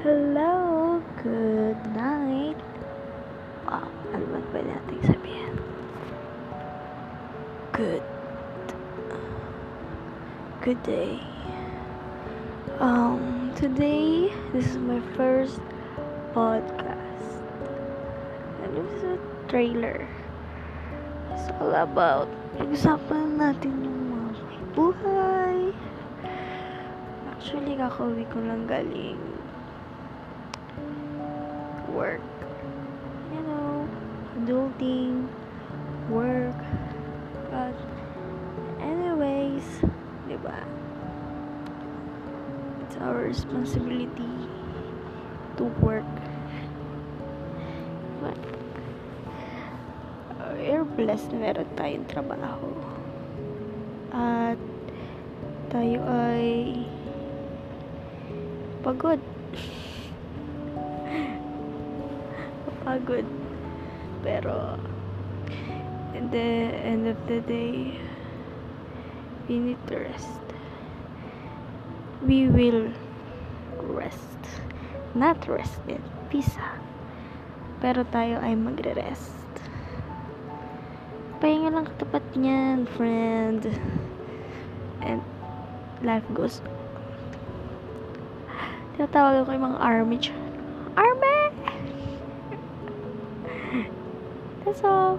Hello, good night. Wow, alamat pwede nating sabihin. Good. Good day. Um, today, this is my first podcast. And this is a trailer. It's all about pag-usapan natin yung mga buhay. Actually, kakauwi ko lang galing work. You know adulting work. But anyways di ba? It's our responsibility to work. But uh, we're blessed. Na meron tayong trabaho. At tayo ay pagod pagod pero at the end of the day we need to rest. We will rest. Not rest in peace pero tayo ay magre-rest. Pahinga lang katapat niyan friend. And life goes tinatawag ko yung mga army army でさ